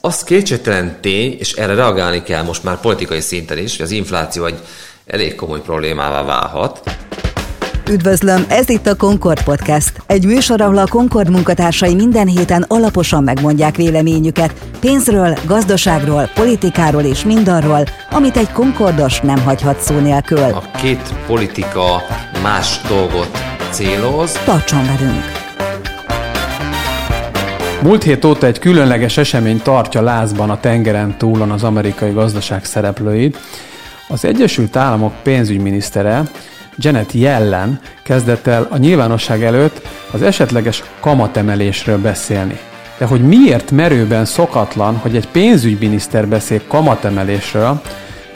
Az kétségtelen tény, és erre reagálni kell most már politikai szinten is, hogy az infláció egy elég komoly problémává válhat. Üdvözlöm, ez itt a Concord Podcast. Egy műsor, ahol a Concord munkatársai minden héten alaposan megmondják véleményüket pénzről, gazdaságról, politikáról és mindarról, amit egy Concordos nem hagyhat szó nélkül. A két politika más dolgot céloz. Tartson velünk! Múlt hét óta egy különleges esemény tartja lázban a tengeren túlon az amerikai gazdaság szereplőit. Az Egyesült Államok pénzügyminisztere Janet Yellen kezdett el a nyilvánosság előtt az esetleges kamatemelésről beszélni. De hogy miért merőben szokatlan, hogy egy pénzügyminiszter beszél kamatemelésről,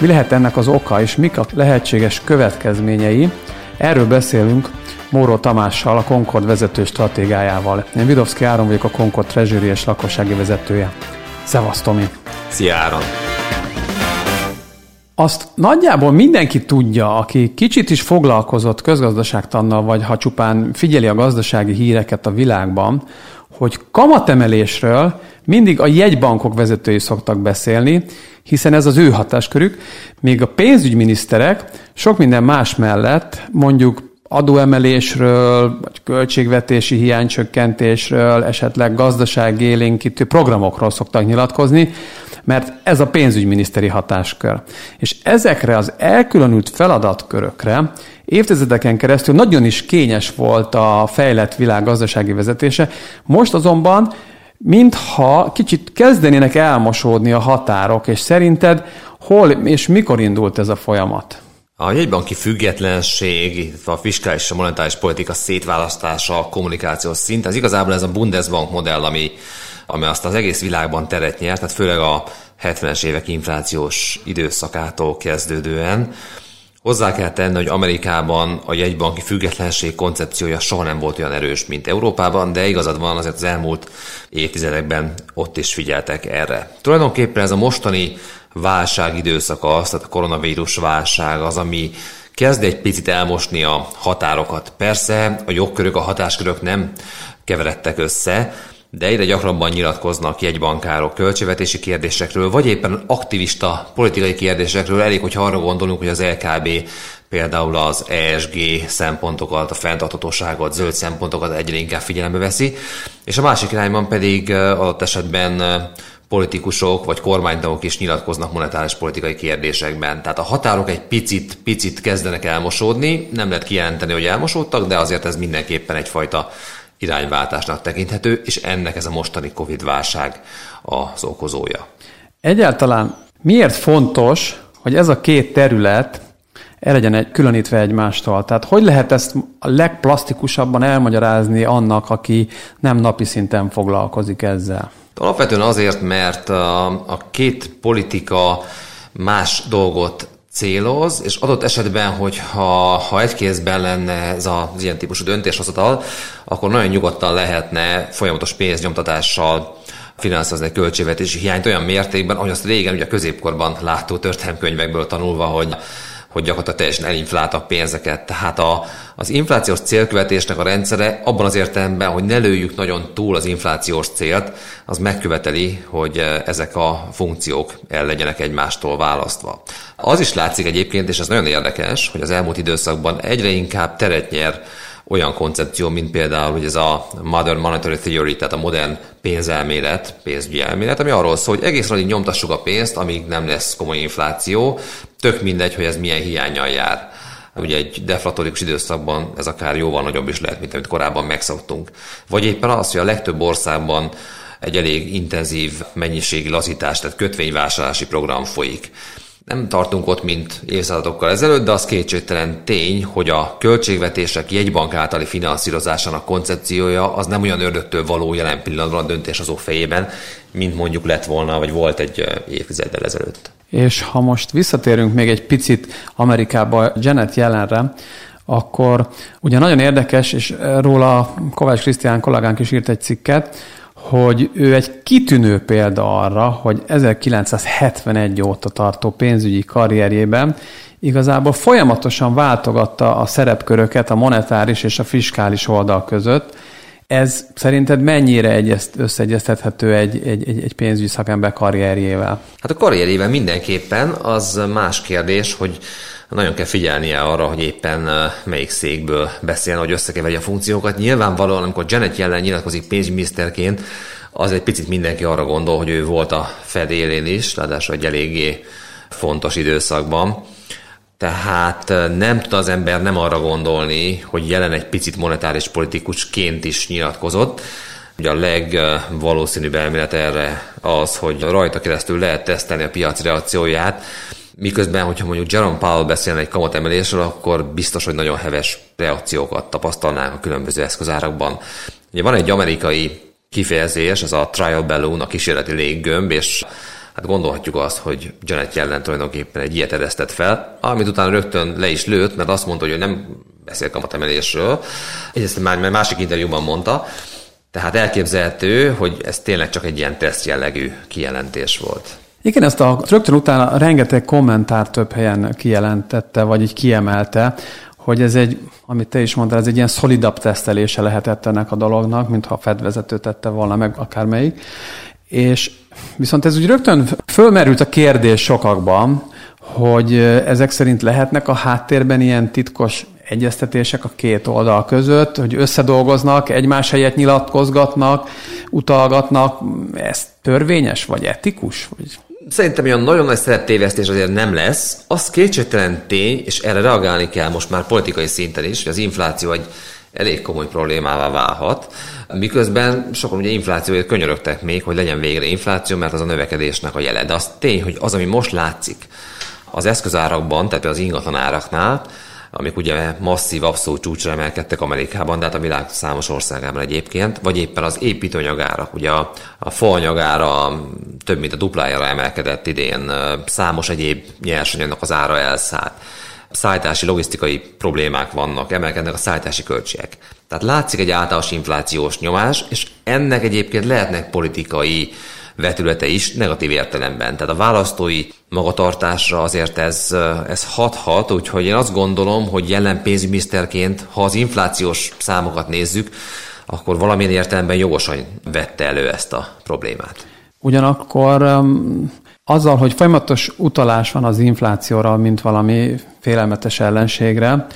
mi lehet ennek az oka és mik a lehetséges következményei, erről beszélünk Móró Tamással, a Concord vezető stratégájával. Én Vidovszki Áron vagyok a Concord Treasury és lakossági vezetője. Szevasz, Tomi! Szia, Áron! Azt nagyjából mindenki tudja, aki kicsit is foglalkozott közgazdaságtannal, vagy ha csupán figyeli a gazdasági híreket a világban, hogy kamatemelésről mindig a jegybankok vezetői szoktak beszélni, hiszen ez az ő hatáskörük, még a pénzügyminiszterek sok minden más mellett mondjuk adóemelésről, vagy költségvetési hiánycsökkentésről, esetleg gazdaságélénkítő programokról szoktak nyilatkozni, mert ez a pénzügyminiszteri hatáskör. És ezekre az elkülönült feladatkörökre évtizedeken keresztül nagyon is kényes volt a fejlett világ gazdasági vezetése, most azonban mintha kicsit kezdenének elmosódni a határok, és szerinted hol és mikor indult ez a folyamat? A jegybanki függetlenség, a fiskális és a monetáris politika szétválasztása, a kommunikációs szint, ez igazából ez a Bundesbank modell, ami, ami azt az egész világban teret nyert, tehát főleg a 70-es évek inflációs időszakától kezdődően. Hozzá kell tenni, hogy Amerikában a jegybanki függetlenség koncepciója soha nem volt olyan erős, mint Európában, de igazad van, azért az elmúlt évtizedekben ott is figyeltek erre. Tulajdonképpen ez a mostani válság időszaka az, tehát a koronavírus válság az, ami kezd egy picit elmosni a határokat. Persze a jogkörök, a hatáskörök nem keveredtek össze, de egyre gyakrabban nyilatkoznak jegybankárok költségvetési kérdésekről, vagy éppen aktivista politikai kérdésekről. Elég, hogy arra gondolunk, hogy az LKB például az ESG szempontokat, a fenntarthatóságot, zöld szempontokat egyre inkább figyelembe veszi, és a másik irányban pedig adott esetben politikusok vagy kormánytagok is nyilatkoznak monetáris politikai kérdésekben. Tehát a határok egy picit, picit kezdenek elmosódni, nem lehet kijelenteni, hogy elmosódtak, de azért ez mindenképpen egyfajta irányváltásnak tekinthető, és ennek ez a mostani Covid-válság az okozója. Egyáltalán miért fontos, hogy ez a két terület el legyen egy, különítve egymástól. Tehát hogy lehet ezt a legplastikusabban elmagyarázni annak, aki nem napi szinten foglalkozik ezzel? Alapvetően azért, mert a, a két politika más dolgot céloz, és adott esetben, hogy ha, egy kézben lenne ez az ilyen típusú döntéshozatal, akkor nagyon nyugodtan lehetne folyamatos pénznyomtatással finanszírozni egy költségvetési hiányt olyan mértékben, ahogy azt régen ugye a középkorban látó történelmkönyvekből tanulva, hogy hogy gyakorlatilag teljesen elinfláltak pénzeket. Tehát a, az inflációs célkövetésnek a rendszere abban az értelemben, hogy ne lőjük nagyon túl az inflációs célt, az megköveteli, hogy eh, ezek a funkciók el legyenek egymástól választva. Az is látszik egyébként, és ez nagyon érdekes, hogy az elmúlt időszakban egyre inkább teret nyer olyan koncepció, mint például hogy ez a Modern Monetary Theory, tehát a modern pénzelmélet, pénzügyi elmélet, ami arról szól, hogy egész addig nyomtassuk a pénzt, amíg nem lesz komoly infláció, tök mindegy, hogy ez milyen hiányjal jár. Ugye egy deflatorikus időszakban ez akár jóval nagyobb is lehet, mint amit korábban megszoktunk. Vagy éppen az, hogy a legtöbb országban egy elég intenzív mennyiségi lazítás, tehát kötvényvásárlási program folyik. Nem tartunk ott, mint évszázadokkal ezelőtt, de az kétségtelen tény, hogy a költségvetések jegybank általi finanszírozásának koncepciója az nem olyan ördögtől való jelen pillanatban a döntéshozó fejében, mint mondjuk lett volna, vagy volt egy évtizeddel ezelőtt. És ha most visszatérünk még egy picit Amerikába Janet jelenre, akkor ugye nagyon érdekes, és róla Kovács Krisztián kollégánk is írt egy cikket, hogy ő egy kitűnő példa arra, hogy 1971 óta tartó pénzügyi karrierjében igazából folyamatosan váltogatta a szerepköröket a monetáris és a fiskális oldal között, Ez szerinted mennyire egyezt, összeegyeztethető egy, egy, egy, pénzügyi szakember karrierjével? Hát a karrierjével mindenképpen, az más kérdés, hogy nagyon kell figyelnie arra, hogy éppen melyik székből beszélne, hogy összekeverje a funkciókat. Nyilvánvalóan, amikor Janet jelen nyilatkozik pénzügyminiszterként, az egy picit mindenki arra gondol, hogy ő volt a Fed élén is, ráadásul egy eléggé fontos időszakban. Tehát nem tud az ember nem arra gondolni, hogy jelen egy picit monetáris politikusként is nyilatkozott. Ugye a legvalószínűbb elmélet erre az, hogy rajta keresztül lehet tesztelni a piac reakcióját, miközben, hogyha mondjuk Jerome Powell beszélne egy kamatemelésről, akkor biztos, hogy nagyon heves reakciókat tapasztalnánk a különböző eszközárakban. Ugye van egy amerikai kifejezés, ez a trial balloon, a kísérleti léggömb, és hát gondolhatjuk azt, hogy Janet Yellen tulajdonképpen egy ilyet eresztett fel, amit utána rögtön le is lőtt, mert azt mondta, hogy nem beszél kamatemelésről. Egyrészt már másik interjúban mondta, tehát elképzelhető, hogy ez tényleg csak egy ilyen teszt jellegű kijelentés volt. Igen, ezt a rögtön utána rengeteg kommentár több helyen kijelentette, vagy így kiemelte, hogy ez egy, amit te is mondtál, ez egy ilyen szolidabb tesztelése lehetett ennek a dolognak, mintha a Fed vezető tette volna meg akármelyik. És viszont ez úgy rögtön fölmerült a kérdés sokakban, hogy ezek szerint lehetnek a háttérben ilyen titkos egyeztetések a két oldal között, hogy összedolgoznak, egymás helyet nyilatkozgatnak, utalgatnak. Ez törvényes, vagy etikus? Vagy Szerintem olyan nagyon nagy szereptévesztés azért nem lesz. Az kétségtelen tény, és erre reagálni kell most már politikai szinten is, hogy az infláció egy elég komoly problémává válhat. Miközben sokan ugye inflációért könyörögtek még, hogy legyen végre infláció, mert az a növekedésnek a jele. De az tény, hogy az, ami most látszik az eszközárakban, tehát az ingatlan áraknál, amik ugye masszív, abszolút csúcsra emelkedtek Amerikában, de hát a világ számos országában egyébként, vagy éppen az építőanyagárak, ugye a, a faanyagára több mint a duplájára emelkedett idén, számos egyéb nyersanyagnak az ára elszállt szállítási, logisztikai problémák vannak, emelkednek a szállítási költségek. Tehát látszik egy általános inflációs nyomás, és ennek egyébként lehetnek politikai vetülete is negatív értelemben. Tehát a választói magatartásra azért ez, ez hathat, úgyhogy én azt gondolom, hogy jelen pénzügyminiszterként, ha az inflációs számokat nézzük, akkor valamilyen értelemben jogosan vette elő ezt a problémát. Ugyanakkor azzal, hogy folyamatos utalás van az inflációra, mint valami félelmetes ellenségre,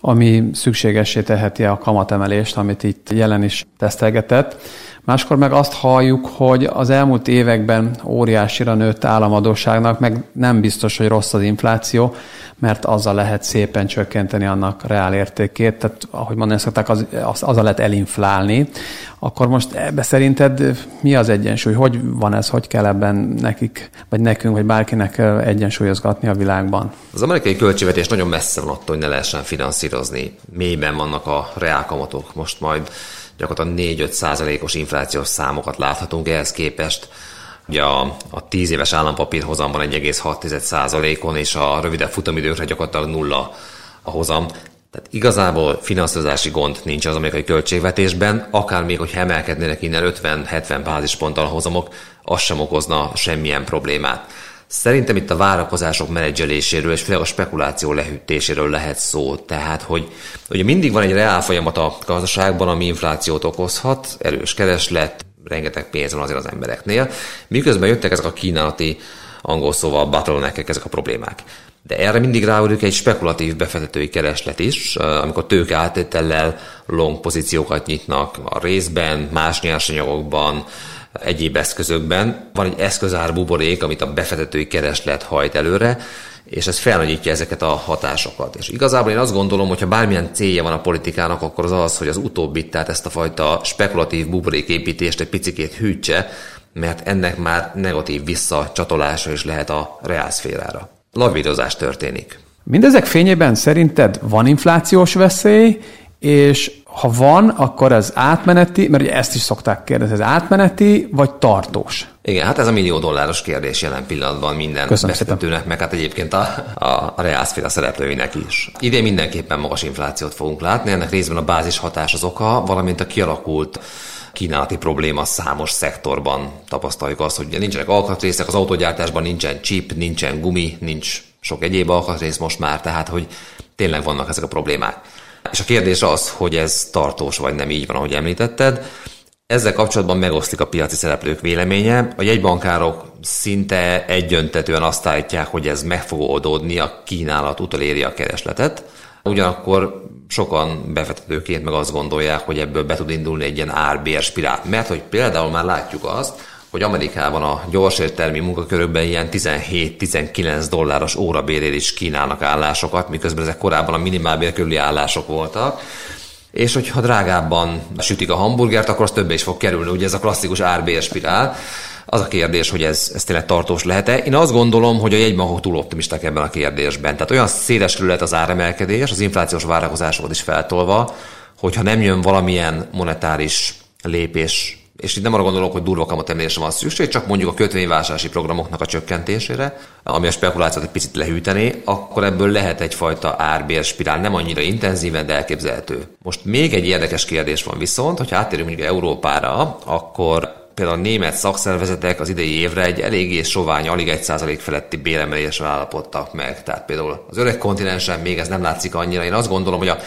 ami szükségessé teheti a kamatemelést, amit itt jelen is tesztelgetett, Máskor meg azt halljuk, hogy az elmúlt években óriásira nőtt államadóságnak, meg nem biztos, hogy rossz az infláció, mert azzal lehet szépen csökkenteni annak reál értékét, tehát ahogy mondani szokták, az, az, azzal lehet elinflálni. Akkor most ebbe szerinted mi az egyensúly? Hogy van ez? Hogy kell ebben nekik, vagy nekünk, vagy bárkinek egyensúlyozgatni a világban? Az amerikai költségvetés nagyon messze van attól, hogy ne lehessen finanszírozni. Mélyben vannak a reálkamatok most majd gyakorlatilag 4-5 százalékos inflációs számokat láthatunk ehhez képest. Ugye a, a 10 éves állampapír hozamban 1,6 százalékon, és a rövidebb futamidőkre gyakorlatilag nulla a hozam. Tehát igazából finanszírozási gond nincs az amerikai költségvetésben, akár még, hogyha emelkednének innen 50-70 bázisponttal a hozamok, az sem okozna semmilyen problémát. Szerintem itt a várakozások menedzseléséről és főleg a spekuláció lehűtéséről lehet szó. Tehát, hogy ugye mindig van egy reál folyamat a gazdaságban, ami inflációt okozhat, erős kereslet, rengeteg pénz van azért az embereknél, miközben jöttek ezek a kínálati angol szóval bottleneck ezek a problémák. De erre mindig ráudik egy spekulatív befektetői kereslet is, amikor tőke átétellel long pozíciókat nyitnak a részben, más nyersanyagokban, egyéb eszközökben. Van egy eszközár buborék, amit a befektetői kereslet hajt előre, és ez felnagyítja ezeket a hatásokat. És igazából én azt gondolom, hogy ha bármilyen célja van a politikának, akkor az az, hogy az utóbbit, tehát ezt a fajta spekulatív buboréképítést egy picikét hűtse, mert ennek már negatív visszacsatolása is lehet a reálszférára. Lavírozás történik. Mindezek fényében szerinted van inflációs veszély, és ha van, akkor ez átmeneti, mert ugye ezt is szokták kérdezni, ez átmeneti, vagy tartós? Igen, hát ez a millió dolláros kérdés jelen pillanatban minden befektetőnek, meg hát egyébként a, a, a reálszféra szereplőinek is. Idén mindenképpen magas inflációt fogunk látni, ennek részben a bázis hatás az oka, valamint a kialakult kínálati probléma számos szektorban tapasztaljuk azt, hogy nincsenek alkatrészek, az autógyártásban nincsen chip, nincsen gumi, nincs sok egyéb alkatrész most már, tehát hogy tényleg vannak ezek a problémák. És a kérdés az, hogy ez tartós vagy nem így van, ahogy említetted. Ezzel kapcsolatban megoszlik a piaci szereplők véleménye. A jegybankárok szinte egyöntetően azt állítják, hogy ez meg fog oldódni, a kínálat utoléri a keresletet. Ugyanakkor sokan befektetőként meg azt gondolják, hogy ebből be tud indulni egy ilyen árbér spirál. Mert hogy például már látjuk azt, hogy Amerikában a gyorsértelmi munkakörökben ilyen 17-19 dolláros órabérért is kínálnak állásokat, miközben ezek korábban a minimálbér körüli állások voltak. És hogyha drágábban sütik a hamburgert, akkor az többé is fog kerülni. Ugye ez a klasszikus árbér spirál. Az a kérdés, hogy ez, ez tényleg tartós lehet-e. Én azt gondolom, hogy a jegybankok túl optimisták ebben a kérdésben. Tehát olyan széles lett az áremelkedés, az inflációs várakozásokat is feltolva, hogyha nem jön valamilyen monetáris lépés és itt nem arra gondolok, hogy durva kamatemelésre van szükség, csak mondjuk a kötvényvásárlási programoknak a csökkentésére, ami a spekulációt egy picit lehűteni, akkor ebből lehet egyfajta árbérspirál, nem annyira intenzíven, de elképzelhető. Most még egy érdekes kérdés van viszont, hogyha áttérünk mondjuk Európára, akkor például a német szakszervezetek az idei évre egy eléggé sovány, alig 1% feletti béremelésre állapodtak meg. Tehát például az öreg kontinensen még ez nem látszik annyira. Én azt gondolom, hogy a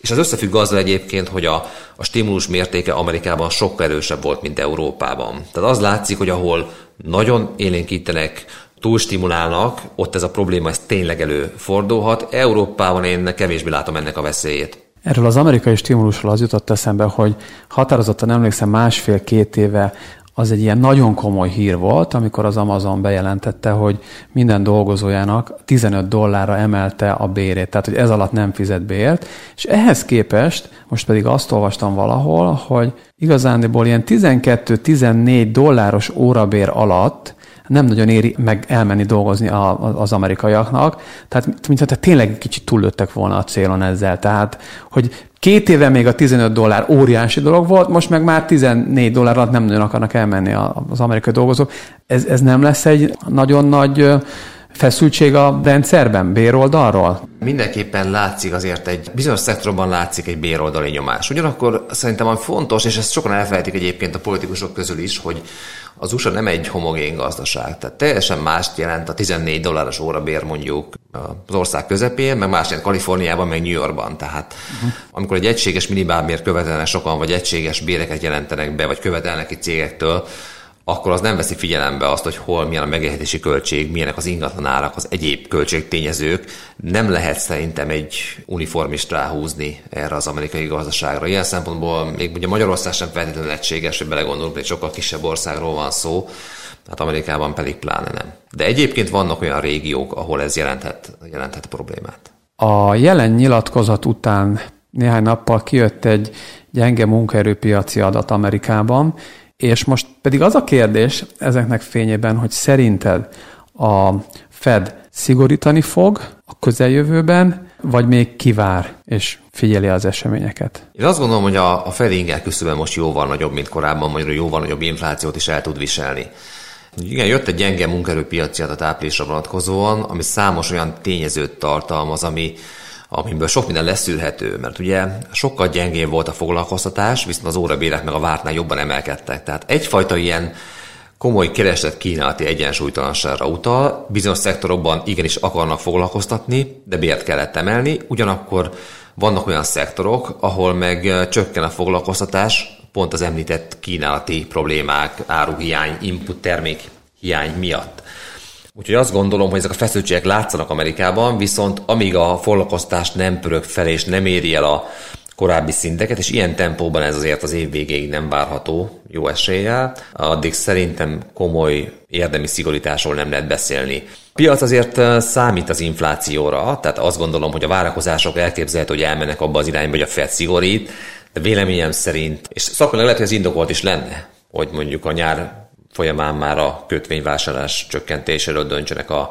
és az összefügg azzal egyébként, hogy a, a stimulus mértéke Amerikában sokkal erősebb volt, mint Európában. Tehát az látszik, hogy ahol nagyon élénkítenek, túlstimulálnak, ott ez a probléma ez tényleg előfordulhat. Európában én kevésbé látom ennek a veszélyét. Erről az amerikai stimulusról az jutott eszembe, hogy határozottan emlékszem másfél-két éve az egy ilyen nagyon komoly hír volt, amikor az Amazon bejelentette, hogy minden dolgozójának 15 dollárra emelte a bérét, tehát hogy ez alatt nem fizet bért, és ehhez képest most pedig azt olvastam valahol, hogy igazándiból ilyen 12-14 dolláros órabér alatt nem nagyon éri meg elmenni dolgozni a, az amerikaiaknak, tehát mintha tényleg kicsit túllőttek volna a célon ezzel. Tehát, hogy Két éve még a 15 dollár óriási dolog volt, most meg már 14 dollár alatt nem nagyon akarnak elmenni az amerikai dolgozók. Ez, ez nem lesz egy nagyon nagy feszültség a rendszerben, béroldalról? Mindenképpen látszik azért egy, bizonyos szektorban látszik egy béroldali nyomás. Ugyanakkor szerintem ami fontos, és ezt sokan elfelejtik egyébként a politikusok közül is, hogy az USA nem egy homogén gazdaság. Tehát teljesen mást jelent a 14 dolláros órabér mondjuk az ország közepén, meg más jelent Kaliforniában, meg New Yorkban. Tehát uh-huh. amikor egy egységes minimálbért követelnek sokan, vagy egységes béreket jelentenek be, vagy követelnek egy cégektől, akkor az nem veszi figyelembe azt, hogy hol milyen a megélhetési költség, milyenek az ingatlanárak, az egyéb költségtényezők. Nem lehet szerintem egy uniformist ráhúzni erre az amerikai gazdaságra. Ilyen szempontból még ugye Magyarország sem feltétlenül egységes, hogy belegondolunk, hogy sokkal kisebb országról van szó, tehát Amerikában pedig pláne nem. De egyébként vannak olyan régiók, ahol ez jelenthet, jelenthet problémát. A jelen nyilatkozat után néhány nappal kijött egy gyenge munkaerőpiaci adat Amerikában, és most pedig az a kérdés ezeknek fényében, hogy szerinted a Fed szigorítani fog a közeljövőben, vagy még kivár és figyeli az eseményeket? Én azt gondolom, hogy a, a Fed inger küszöben most jóval nagyobb, mint korábban, magyarul jóval nagyobb inflációt is el tud viselni. Igen, jött egy gyenge munkerőpiaci adat áprilisra vonatkozóan, ami számos olyan tényezőt tartalmaz, ami amiből sok minden leszűrhető, mert ugye sokkal gyengébb volt a foglalkoztatás, viszont az órabérek meg a vártnál jobban emelkedtek. Tehát egyfajta ilyen komoly kereslet kínálati egyensúlytalanságra utal, bizonyos szektorokban igenis akarnak foglalkoztatni, de bért kellett emelni, ugyanakkor vannak olyan szektorok, ahol meg csökken a foglalkoztatás, pont az említett kínálati problémák, áruhiány, input termék hiány miatt. Úgyhogy azt gondolom, hogy ezek a feszültségek látszanak Amerikában, viszont amíg a foglalkoztás nem pörög fel és nem éri el a korábbi szinteket, és ilyen tempóban ez azért az év végéig nem várható jó eséllyel, addig szerintem komoly érdemi szigorításról nem lehet beszélni. A piac azért számít az inflációra, tehát azt gondolom, hogy a várakozások elképzelhető, hogy elmennek abba az irányba, hogy a Fed szigorít, de véleményem szerint, és szakmailag lehet, hogy ez indokolt is lenne, hogy mondjuk a nyár folyamán már a kötvényvásárlás csökkentéséről döntsenek a,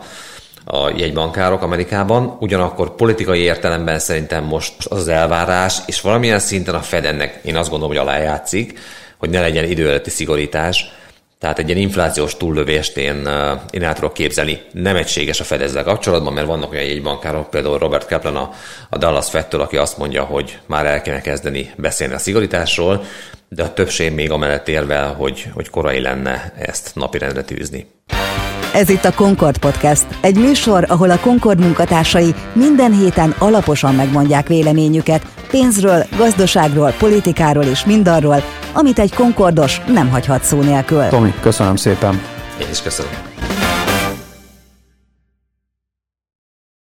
a jegybankárok Amerikában. Ugyanakkor politikai értelemben szerintem most az elvárás, és valamilyen szinten a Fed ennek én azt gondolom, hogy alájátszik, hogy ne legyen idő időletti tehát egy ilyen inflációs túllövést én, én el tudok képzelni. Nem egységes a fedezzel kapcsolatban, mert vannak olyan jegybankárok, például Robert Kaplan a, a Dallas Fettől, aki azt mondja, hogy már el kéne kezdeni beszélni a szigorításról, de a többség még amellett érvel, hogy, hogy korai lenne ezt napirendre tűzni. Ez itt a Concord Podcast, egy műsor, ahol a Concord munkatársai minden héten alaposan megmondják véleményüket Pénzről, gazdaságról, politikáról és mindarról, amit egy konkordos nem hagyhat szó nélkül. Tomi, köszönöm szépen. Én is köszönöm.